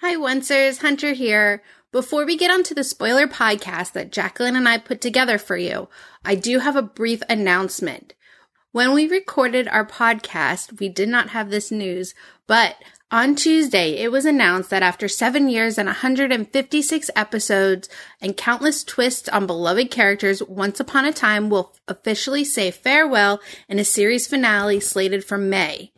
Hi, Oncers. Hunter here. Before we get onto the spoiler podcast that Jacqueline and I put together for you, I do have a brief announcement. When we recorded our podcast, we did not have this news, but on Tuesday, it was announced that after seven years and 156 episodes and countless twists on beloved characters, Once Upon a Time will officially say farewell in a series finale slated for May.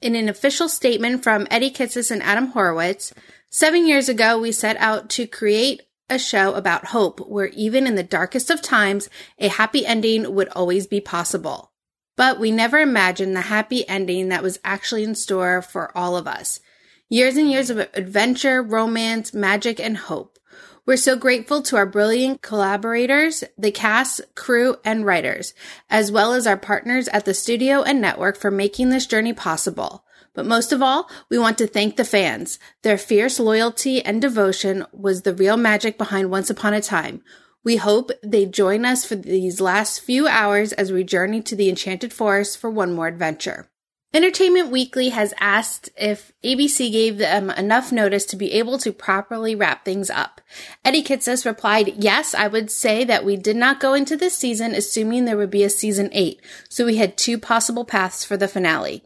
In an official statement from Eddie Kitsis and Adam Horowitz, seven years ago, we set out to create a show about hope where even in the darkest of times, a happy ending would always be possible. But we never imagined the happy ending that was actually in store for all of us. Years and years of adventure, romance, magic, and hope. We're so grateful to our brilliant collaborators, the cast, crew, and writers, as well as our partners at the studio and network for making this journey possible. But most of all, we want to thank the fans. Their fierce loyalty and devotion was the real magic behind Once Upon a Time. We hope they join us for these last few hours as we journey to the Enchanted Forest for one more adventure. Entertainment Weekly has asked if ABC gave them enough notice to be able to properly wrap things up. Eddie Kitsis replied, Yes, I would say that we did not go into this season assuming there would be a season 8, so we had two possible paths for the finale.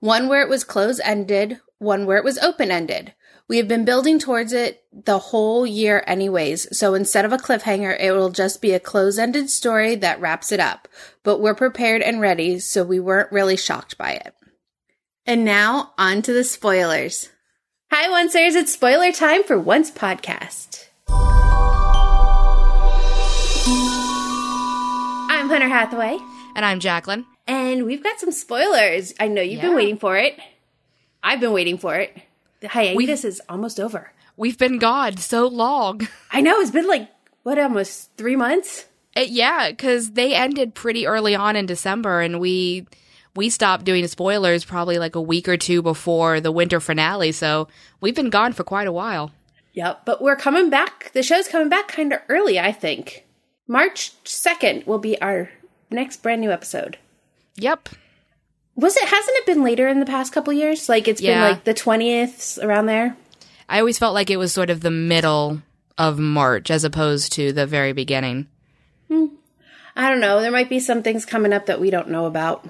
One where it was close ended, one where it was open ended. We have been building towards it the whole year anyways, so instead of a cliffhanger, it will just be a close-ended story that wraps it up. But we're prepared and ready, so we weren't really shocked by it. And now, on to the spoilers. Hi, Oncers, it's spoiler time for Once Podcast. I'm Hunter Hathaway. And I'm Jacqueline. And we've got some spoilers. I know you've Yeah. been waiting for it. I've been waiting for it. The hiatus is almost over. We've been gone so long. I know it's been like what almost three months. Uh, yeah, because they ended pretty early on in December, and we we stopped doing spoilers probably like a week or two before the winter finale. So we've been gone for quite a while. Yep, but we're coming back. The show's coming back kind of early, I think. March second will be our next brand new episode. Yep. Was it? Hasn't it been later in the past couple years? Like it's Yeah. been like the twentieth around there. I always felt like it was sort of the middle of March as opposed to the very beginning. Hmm. I don't know. There might be some things coming up that we don't know about.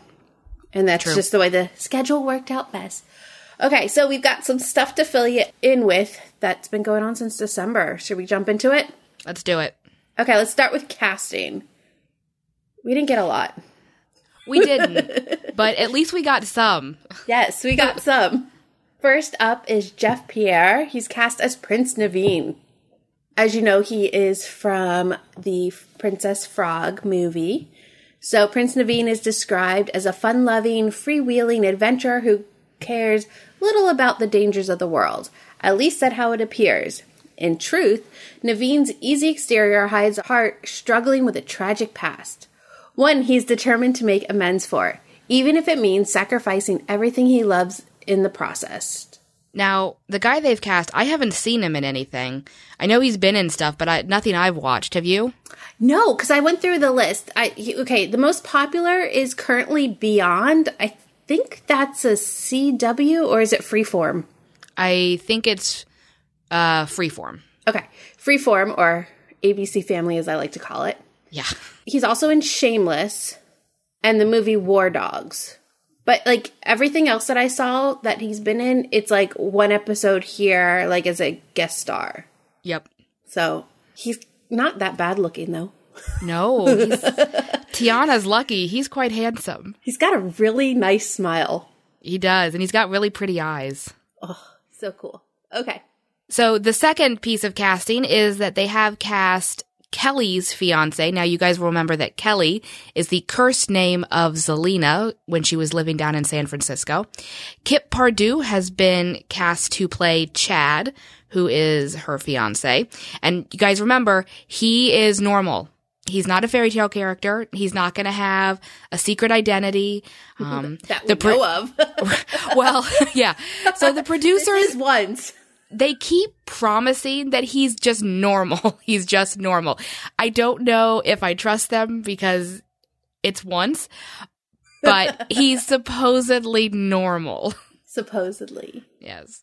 And that's True. just the way the schedule worked out best. Okay, so we've got some stuff to fill you in with that's been going on since December. Should we jump into it? Let's do it. Okay, let's start with casting. We didn't get a lot. We didn't, but at least we got some. Yes, we got some. First up is Jeff Pierre. He's cast as Prince Naveen. As you know, he is from the Princess Frog movie. So Prince Naveen is described as a fun-loving, freewheeling adventurer who cares little about the dangers of the world. At least that's how it appears. In truth, Naveen's easy exterior hides a heart struggling with a tragic past. One he's determined to make amends for, even if it means sacrificing everything he loves in the process. Now, the guy they've cast, I haven't seen him in anything. I know he's been in stuff, but I, nothing I've watched. Have you? No, because I went through the list. I he- okay. The most popular is currently Beyond. I think that's a CW or is it Freeform? I think it's uh freeform. Okay, Freeform or ABC Family, as I like to call it. Yeah. He's also in Shameless and the movie War Dogs. But like everything else that I saw that he's been in, it's like one episode here, like as a guest star. Yep. So he's not that bad looking though. No. He's, Tiana's lucky. He's quite handsome. He's got a really nice smile. He does, and he's got really pretty eyes. Oh, so cool. Okay. So the second piece of casting is that they have cast Kelly's fiance. Now you guys will remember that Kelly is the cursed name of Zelena when she was living down in San Francisco. Kip Pardue has been cast to play Chad, who is her fiance. And you guys remember, he is normal. He's not a fairy tale character. He's not going to have a secret identity. Um, That we the pro- know of. well, yeah. So the producers once. They keep promising that he's just normal. he's just normal. I don't know if I trust them because it's once, but he's supposedly normal. Supposedly. Yes.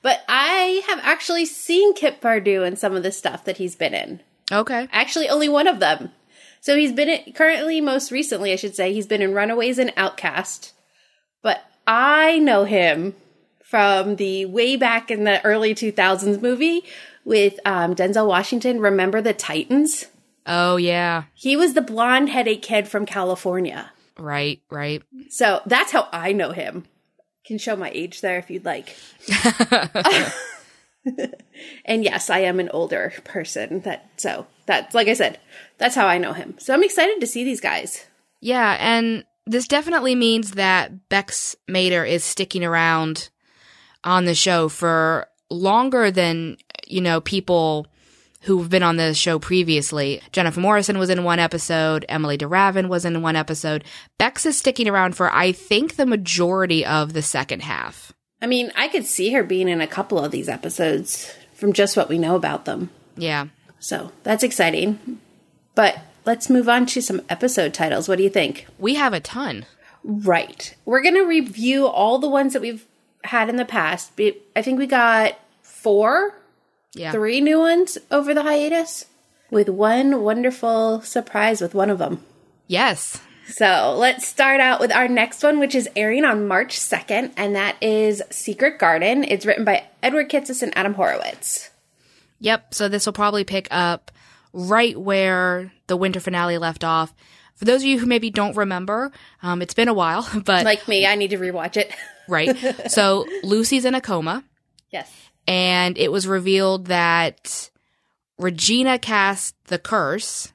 But I have actually seen Kip Pardue in some of the stuff that he's been in. Okay. Actually, only one of them. So he's been in, currently, most recently, I should say, he's been in Runaways and Outcast. But I know him from the way back in the early 2000s movie with um, Denzel Washington. Remember the Titans? Oh, yeah. He was the blonde headed kid from California. Right, right. So that's how I know him. Can show my age there if you'd like. and yes, I am an older person. That so that's like I said, that's how I know him. So I'm excited to see these guys. Yeah, and this definitely means that Bex Mader is sticking around on the show for longer than, you know, people who've been on the show previously. Jennifer Morrison was in one episode, Emily de Ravin was in one episode. Bex is sticking around for, I think, the majority of the second half. I mean, I could see her being in a couple of these episodes from just what we know about them. Yeah. So that's exciting. But let's move on to some episode titles. What do you think? We have a ton. Right. We're going to review all the ones that we've had in the past. I think we got four, Yeah. three new ones over the hiatus, with one wonderful surprise with one of them. Yes. So let's start out with our next one, which is airing on March 2nd, and that is Secret Garden. It's written by Edward Kitsis and Adam Horowitz. Yep. So this will probably pick up right where the winter finale left off. For those of you who maybe don't remember, um, it's been a while, but Like me, I need to rewatch it. right. So Lucy's in a coma, yes. and it was revealed that Regina cast the curse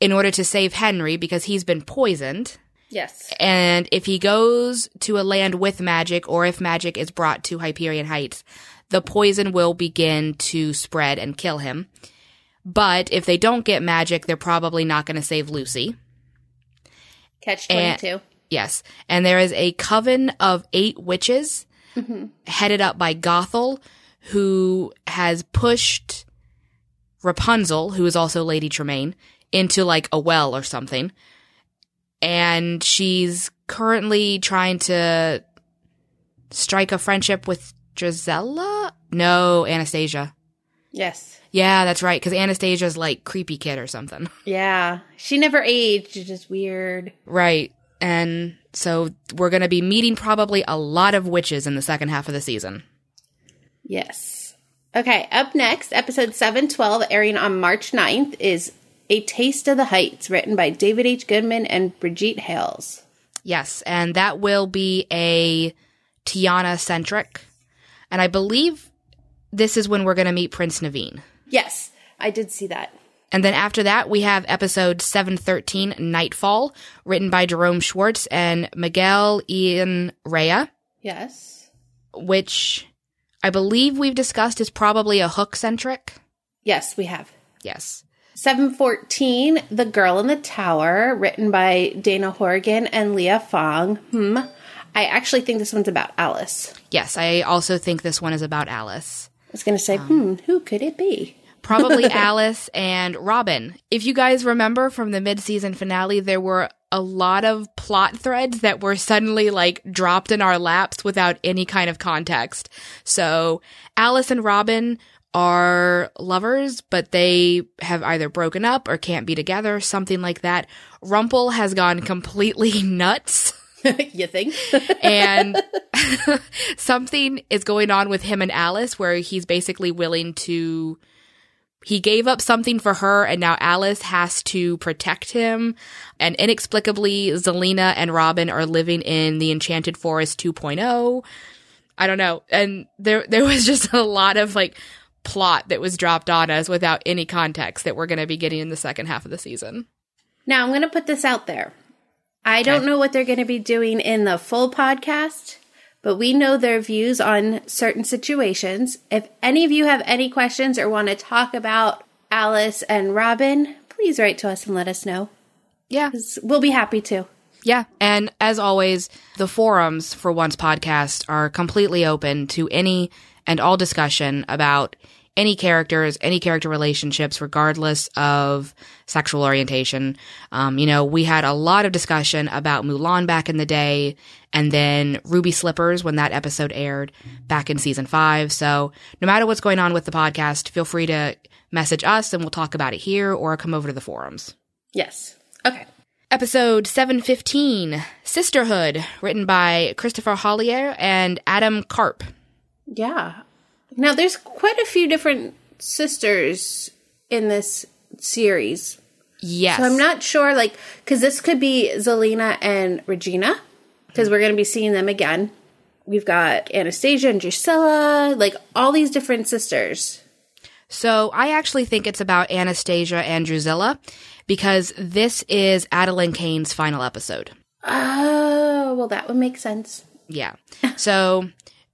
in order to save Henry because he's been poisoned. Yes. And if he goes to a land with magic, or if magic is brought to Hyperion Heights, the poison will begin to spread and kill him. But if they don't get magic, they're probably not going to save Lucy. Catch And- 22. Yes. And there is a coven of eight witches headed up by Gothel, who has pushed Rapunzel, who is also Lady Tremaine, into like a well or something. And she's currently trying to strike a friendship with Drizella? No, Anastasia. yes. Yeah, that's right. Because Anastasia's like creepy kid or something. Yeah. She never aged. It's just weird. Right. And so we're going to be meeting probably a lot of witches in the second half of the season. Yes. Okay, up next, episode 712, airing on March 9th, is A Taste of the Heights, written by David H. Goodman and Brigitte Hales. Yes. And that will be a Tiana centric. And I believe this is when we're going to meet Prince Naveen. Yes, I did see that. And then after that, we have episode 713, Nightfall, written by Jerome Schwarz and Miguel Ian Raya, Yes. which I believe we've discussed is probably a hook centric. Yes, we have. Yes. 714, The Girl in the Tower, written by Dana Horgan and Leah Fong. Hmm. I actually think this one's about Alice. Yes. I also think this one is about Alice. I was going to say, hmm, who could it be? Probably Alice and Robin. If you guys remember from the mid-season finale, there were a lot of plot threads that were suddenly like dropped in our laps without any kind of context. So Alice and Robin are lovers, but they have either broken up or can't be together, something like that. Rumple has gone completely nuts. you think? and something is going on with him and Alice where he's basically willing to he gave up something for her and now Alice has to protect him. And inexplicably Zelena and Robin are living in the Enchanted Forest 2.0 I don't know. And there there was just a lot of like plot that was dropped on us without any context that we're going to be getting in the second half of the season. Now, I'm going to put this out there. I don't know what they're going to be doing in the full podcast, but we know their views on certain situations. If any of you have any questions or want to talk about Alice and Robin, please write to us and let us know. yeah We'll be happy to. Yeah. And as always, the forums for Once podcast are completely open to any and all discussion about any characters, any character relationships, regardless of sexual orientation. Um, you know, we had a lot of discussion about Mulan back in the day and then Ruby Slippers when that episode aired back in season five. So no matter what's going on with the podcast, feel free to message us and we'll talk about it here or come over to the forums. Yes. Okay. Episode 715 Sisterhood, written by Christopher Hollier and Adam Karp. Yeah. Now, there's quite a few different sisters in this series. Yes. So I'm not sure, like, because this could be Zelena and Regina, because we're going to be seeing them again. We've got Anastasia and Drusilla, like all these different sisters. So I actually think it's about Anastasia and Drusilla because this is Adelaide Kane's final episode. Oh, well, that would make sense. Yeah. So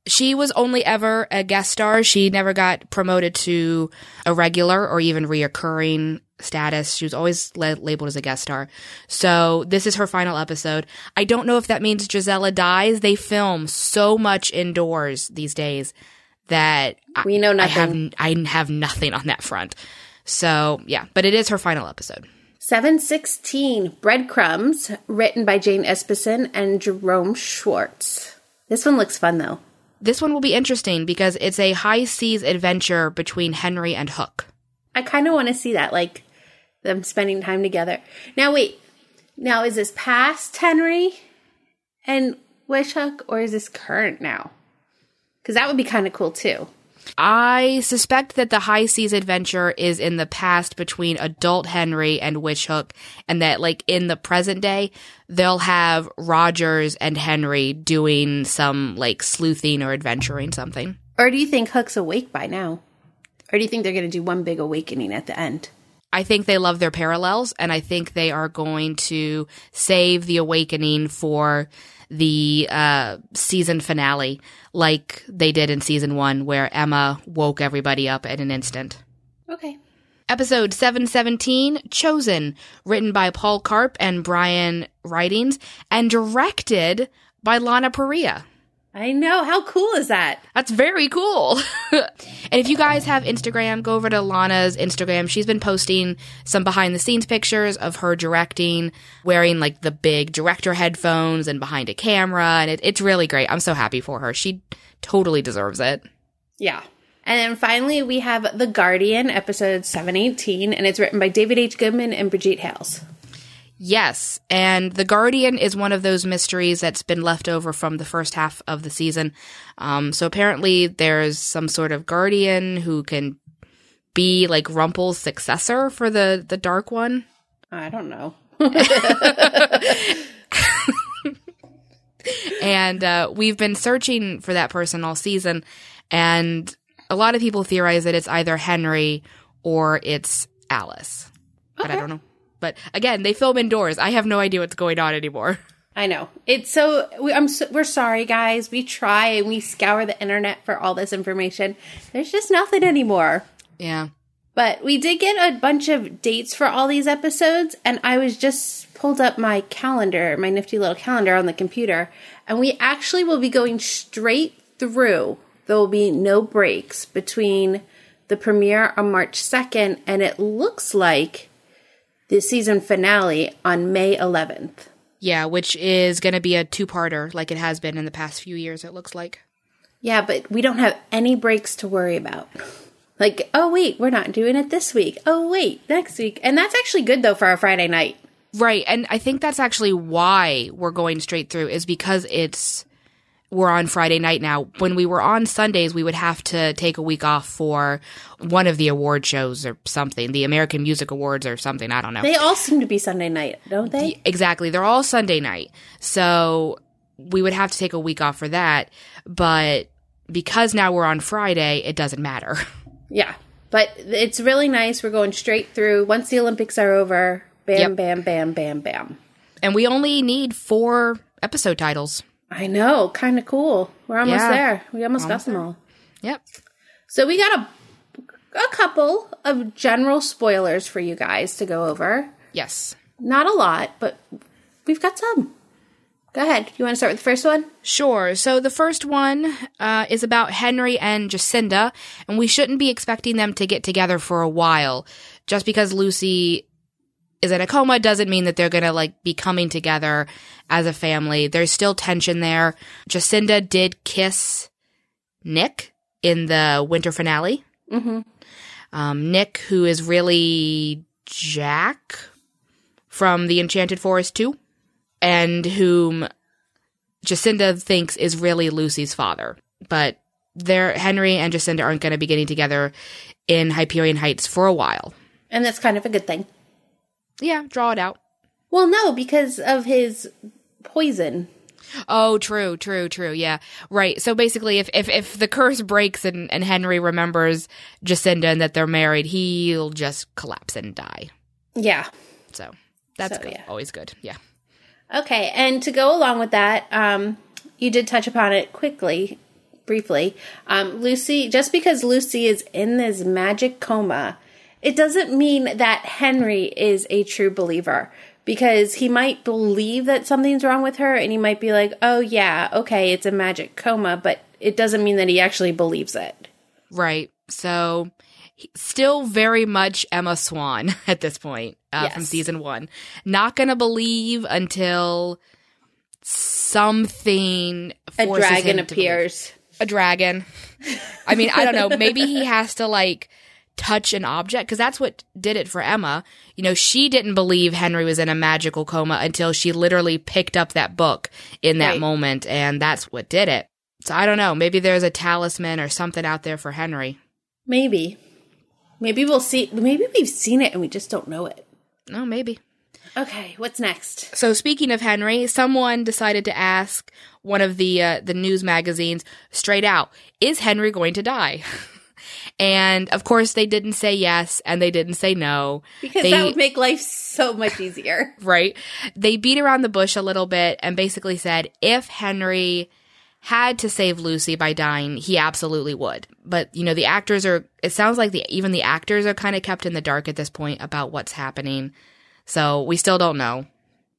she was only ever a guest star. She never got promoted to a regular or even reoccurring status. She was always la- labeled as a guest star. So this is her final episode. I don't know if that means Drizella dies. They film so much indoors these days that We know I have nothing. I have nothing on that front. So yeah, but it is her final episode. 716 Breadcrumbs, written by Jane Espenson and Jerome Schwarz. This one looks fun, though. This one will be interesting because it's a high seas adventure between Henry and Hook. I kind of want to see that, like them spending time together. Now, wait. Now, is this past Henry and Wish Hook, or is this current now? Because that would be kind of cool too. I suspect that the high seas adventure is in the past between adult Henry and Wish Hook, and that like in the present day, they'll have Rogers and Henry doing some like sleuthing or adventuring something. Or do you think Hook's awake by now? Or do you think they're going to do one big awakening at the end? I think they love their parallels, and I think they are going to save the awakening for the uh, season finale, like they did in season one, where Emma woke everybody up in an instant. Okay. Episode 717, Chosen, written by Paul Karp and Brian Ridings, and directed by Lana Parrilla. I know. How cool is that? That's very cool. and if you guys have Instagram, go over to Lana's Instagram. She's been posting some behind the scenes pictures of her directing, wearing like the big director headphones and behind a camera. And it, it's really great. I'm so happy for her. She totally deserves it. Yeah. And then finally, we have The Guardian, episode 718, and it's written by David H. Goodman and Brigitte Hales. Yes, and The Guardian is one of those mysteries that's been left over from the first half of the season. Um, so apparently, there's some sort of guardian who can be like Rumpel's successor for the the Dark One. I don't know. and uh, we've been searching for that person all season, and a lot of people theorize that it's either Henry or it's Alice, but I don't know. But again, they film indoors. I have no idea what's going on anymore. I know. It's so, we, I'm so, we're sorry, guys. We try and we scour the internet for all this information. There's just nothing anymore. Yeah. But we did get a bunch of dates for all these episodes, and I was just pulled up my calendar, my nifty little calendar on the computer, and we actually will be going straight through. There will be no breaks between the premiere on March 2nd, and it looks like the season finale on May 11th. Yeah, which is going to be a two parter like it has been in the past few years, it looks like. Yeah, but we don't have any breaks to worry about. Like, oh, wait, we're not doing it this week. Oh, wait, next week. And that's actually good, though, for a Friday night. Right. And I think that's actually why we're going straight through, is because it's. We're on Friday night now. When we were on Sundays, we would have to take a week off for one of the award shows or something, the American Music Awards or something. I don't know. They all seem to be Sunday night, don't they? Exactly. They're all Sunday night. So we would have to take a week off for that. But because now we're on Friday, it doesn't matter. Yeah. But it's really nice. We're going straight through. Once the Olympics are over, bam, Yep. bam, bam, bam, bam. And we only need four episode titles. I know. Kind of cool. We're almost Yeah. there. We almost, Almost got them there. all. Yep. So we got a, a couple of general spoilers for you guys to go over. Yes. Not a lot, but we've got some. Go ahead. You want to start with the first one? Sure. So the first one uh, is about Henry and Jacinda, and we shouldn't be expecting them to get together for a while. Just because Lucy is in a coma doesn't mean that they're gonna like be coming together as a family. There's still tension there. Jacinda did kiss Nick in the winter finale. Mm-hmm. Um, Nick, who is really Jack from the Enchanted Forest 2, and whom Jacinda thinks is really Lucy's father. But they're, Henry and Jacinda aren't going to be getting together in Hyperion Heights for a while. And that's kind of a good thing. Yeah, draw it out. Well, no, because of his poison. Oh, true, true, true. Yeah, right. So basically, if if, if the curse breaks and, and Henry remembers Jacinda and that they're married, he'll just collapse and die. Yeah. So that's So, good. yeah. Always good. Yeah. Okay, and to go along with that, um, you did touch upon it quickly, briefly. Um, Lucy, just because Lucy is in this magic coma, it doesn't mean that Henry is a true believer because he might believe that something's wrong with her and he might be like, oh, yeah, okay, it's a magic coma, but it doesn't mean that he actually believes it. Right. So still very much Emma Swan at this point uh, from season one. Not gonna believe until something A dragon to believe. appears. A dragon. I mean, I don't know. Maybe he has to like touch an object because that's what did it for Emma. You know, she didn't believe Henry was in a magical coma until she literally picked up that book in that Right. moment, and that's what did it. So I don't know. Maybe there's a talisman or something out there for Henry. Maybe. Maybe we'll see. Maybe we've seen it and we just don't know it. No, maybe. Okay, what's next? So speaking of Henry, someone decided to ask one of the uh, the news magazines straight out, "Is Henry going to die?" and of course, they didn't say yes and they didn't say no. Because They- that would make life so much easier. right? They beat around the bush a little bit and basically said if Henry had to save Lucy by dying, he absolutely would. But you know, the actors are. It sounds like the even the actors are kind of kept in the dark at this point about what's happening. So we still don't know.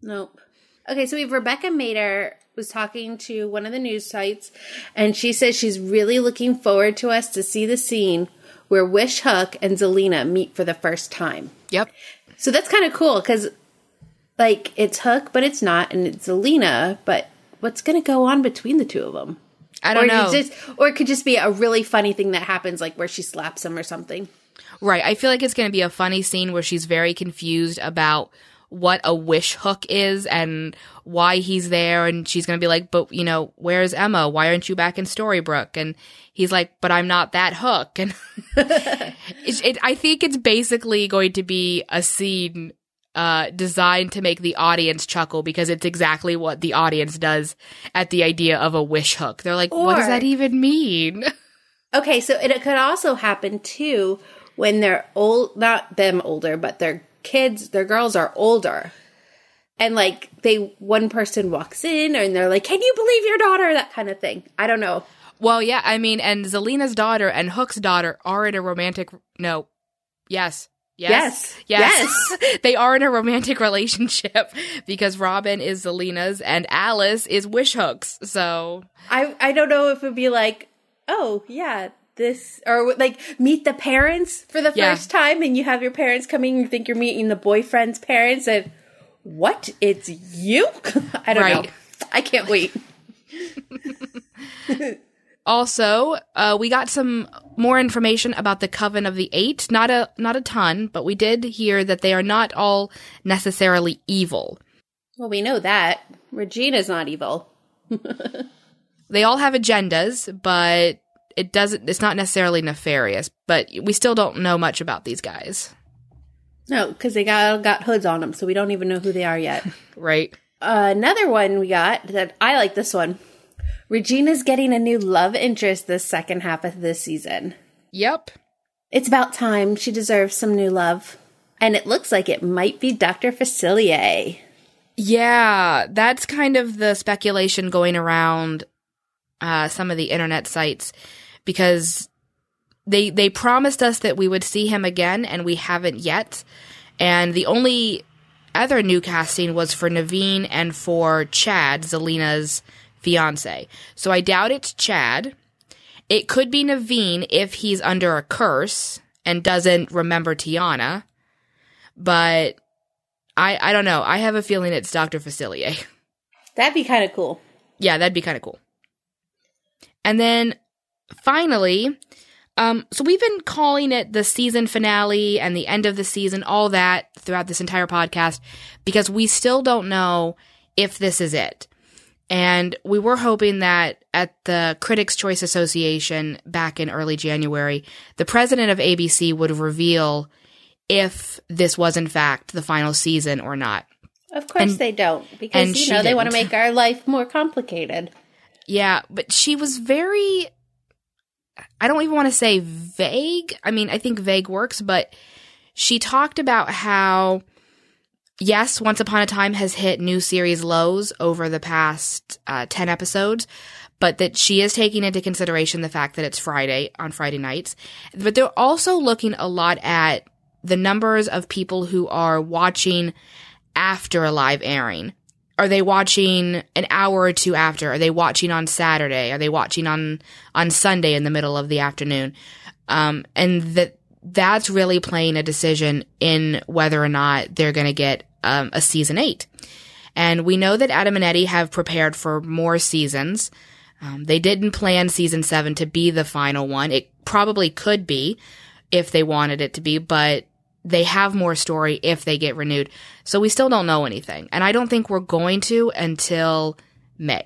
Nope. Okay, so we have Rebecca Mader was talking to one of the news sites, and she says she's really looking forward to us to see the scene where Wish Hook and Zelena meet for the first time. Yep. So that's kind of cool because, like, it's Hook, but it's not, and it's Zelena, but what's going to go on between the two of them? I don't or know. Just, or it could just be a really funny thing that happens, like where she slaps him or something. Right. I feel like it's going to be a funny scene where she's very confused about what a wish hook is and why he's there. And she's going to be like, but you know, where's Emma? Why aren't you back in Storybrooke? And he's like, but I'm not that hook. And it, it, I think it's basically going to be a scene uh, designed to make the audience chuckle because it's exactly what the audience does at the idea of a wish hook. They're like, what does that even mean? Okay, so it could also happen too when they're old, not them older, but their kids, their girls are older. And like they, one person walks in and they're like, can you believe your daughter? That kind of thing. I don't know. Well, yeah, I mean, and Zelena's daughter and Hook's daughter are in a romantic. No, yes, yes, Yes. yes. they are in a romantic relationship because Robin is Zelena's and Alice is Wish Hook's. So I, I don't know if it'd be like, oh yeah, this, or like meet the parents for the Yeah. first time and you have your parents coming, you think you're meeting the boyfriend's parents and what? It's you? I don't know. I can't wait. also, uh, we got some more information about the Coven of the Eight. Not a not a ton, but we did hear that they are not all necessarily evil. Well, we know that. Regina's not evil. They all have agendas, but it doesn't. It's not necessarily nefarious. But we still don't know much about these guys, No, because they got got hoods on them, so we don't even know who they are yet. right? Uh, another one we got that I like this one. Regina's getting a new love interest this second half of this season. Yep. It's about time. She deserves some new love. And it looks like it might be Dr. Facilier. Yeah, that's kind of the speculation going around uh, some of the internet sites because they they promised us that we would see him again, and we haven't yet. And the only other new casting was for Naveen and for Chad, Zelena's fiance. So I doubt it's Chad. It could be Naveen if he's under a curse and doesn't remember Tiana. But I I don't know. I have a feeling it's Dr. Facilier. That'd be kind of cool. Yeah, that'd be kind of cool. And then finally, um, so we've been calling it the season finale and the end of the season, all that throughout this entire podcast, because we still don't know if this is it. And we were hoping that at the Critics' Choice Association back in early January, the president of ABC would reveal if this was in fact the final season or not. Of course And- they don't, because you know they want to make our life more complicated. Yeah, but she was very I don't even want to say vague. I mean, I think vague works, but she talked about how yes, Once Upon a Time has hit new series lows over the past uh, 10 episodes, but that she is taking into consideration the fact that it's Friday on Friday nights. But they're also looking a lot at the numbers of people who are watching after a live airing. Are they watching an hour or two after? Are they watching on Saturday? Are they watching on on Sunday in the middle of the afternoon? Um, and that that's really playing a decision in whether or not they're going to get um, a season eight. And we know that Adam and Eddie have prepared for more seasons. Um, they didn't plan season seven to be the final one. It probably could be if they wanted it to be, but they have more story if they get renewed. So we still don't know anything. And I don't think we're going to until May.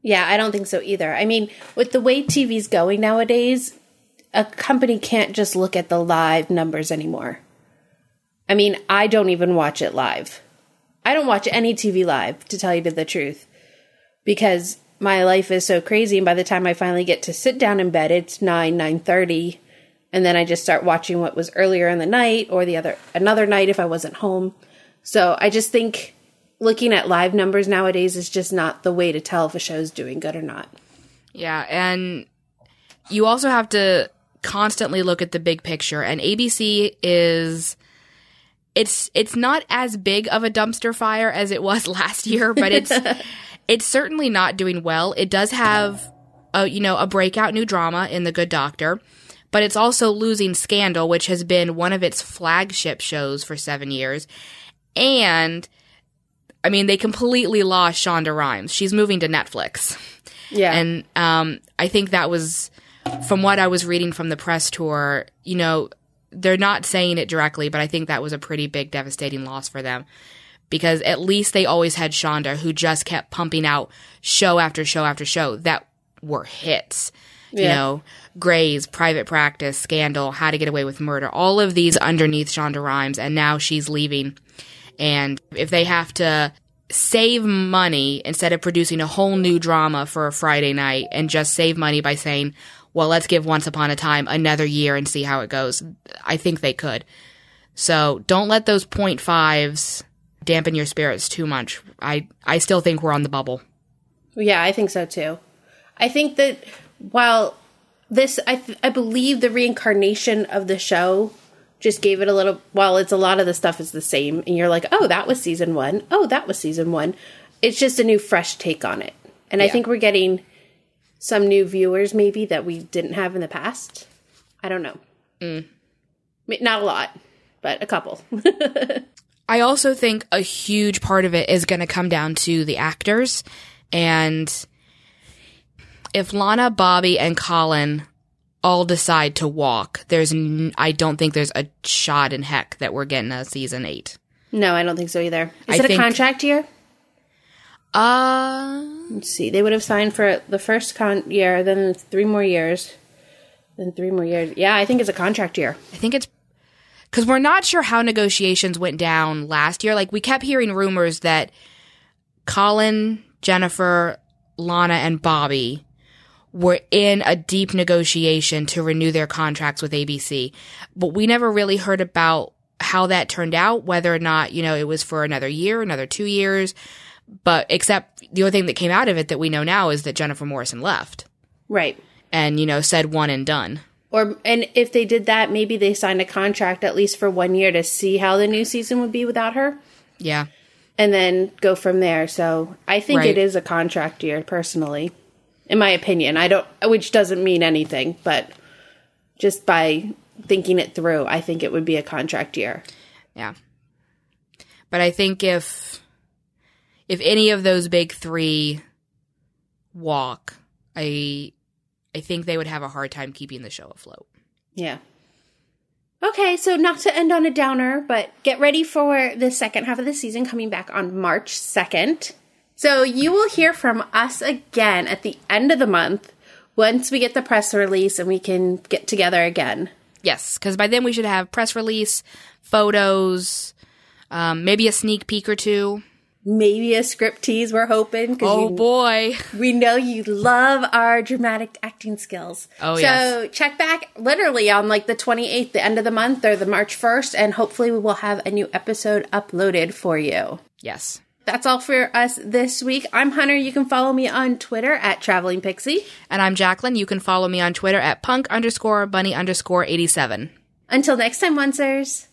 Yeah, I don't think so either. I mean, with the way TV's going nowadays, a company can't just look at the live numbers anymore. I mean, I don't even watch it live. I don't watch any TV live, to tell you the truth, because my life is so crazy. And by the time I finally get to sit down in bed, it's nine nine thirty, and then I just start watching what was earlier in the night or the other another night if I wasn't home. So I just think looking at live numbers nowadays is just not the way to tell if a show's doing good or not. Yeah. And you also have to constantly look at the big picture. And ABC is. It's it's not as big of a dumpster fire as it was last year, but it's it's certainly not doing well. It does have a you know a breakout new drama in The Good Doctor, but it's also losing Scandal, which has been one of its flagship shows for seven years, and I mean they completely lost Shonda Rhimes. She's moving to Netflix, Yeah. and um, I think that was from what I was reading from the press tour. You know, they're not saying it directly, but I think that was a pretty big, devastating loss for them because at least they always had Shonda, who just kept pumping out show after show after show that were hits. You know, Grey's, Private Practice, Scandal, How to Get Away with Murder, all of these underneath Shonda Rhimes, and now she's leaving. And if they have to save money instead of producing a whole new drama for a Friday night and just save money by saying, well, let's give Once Upon a Time another year and see how it goes, I think they could. So don't let those point fives dampen your spirits too much. I, I still think we're on the bubble. Yeah, I think so too. I think that while this, I th- I believe the reincarnation of the show just gave it a little. While it's a lot of the stuff is the same, and you're like, oh, that was season one. Oh, that was season one. It's just a new, fresh take on it, and I think we're getting some new viewers maybe that we didn't have in the past. I don't know. Mm. M- Not a lot, but a couple. I also think a huge part of it is going to come down to the actors. And if Lana, Bobby, and Colin all decide to walk, there's n- I don't think there's a shot in heck that we're getting a season eight. no, I don't think so either. Is I it a think- contract year? Uh, Let's see. They would have signed for the first con year, then three more years, then three more years. Yeah, I think it's a contract year. I think it's because we're not sure how negotiations went down last year. Like we kept hearing rumors that Colin, Jennifer, Lana, and Bobby were in a deep negotiation to renew their contracts with ABC, but we never really heard about how that turned out. Whether or not you know it was for another year, another two years, but except the only thing that came out of it that we know now is that Jennifer Morrison left Right. and you know said one and done. Or and if they did that, maybe they signed a contract at least for one year to see how the new season would be without her. Yeah. and then go from there. So I think Right. it is a contract year, personally, in my opinion. I don't, which doesn't mean anything, but just by thinking it through, I think it would be a contract year. Yeah. But I think if if any of those big 3 walk, I I think they would have a hard time keeping the show afloat. Yeah. Okay, so not to end on a downer, but get ready for the second half of the season coming back on March 2nd. So you will hear from us again at the end of the month once we get the press release and we can get together again. Yes, cuz by then we should have press release, photos, um, maybe a sneak peek or two. Maybe a script tease, we're hoping. Oh you- boy. We know you love our dramatic acting skills. Oh, so yes. check back literally on like the 28th, the end of the month, or the March 1st, and hopefully we will have a new episode uploaded for you. Yes. That's all for us this week. I'm Hunter. You can follow me on Twitter at Traveling Pixie. And I'm Jacqueline. You can follow me on Twitter at punk underscore bunny underscore 87. Until next time, Oncers.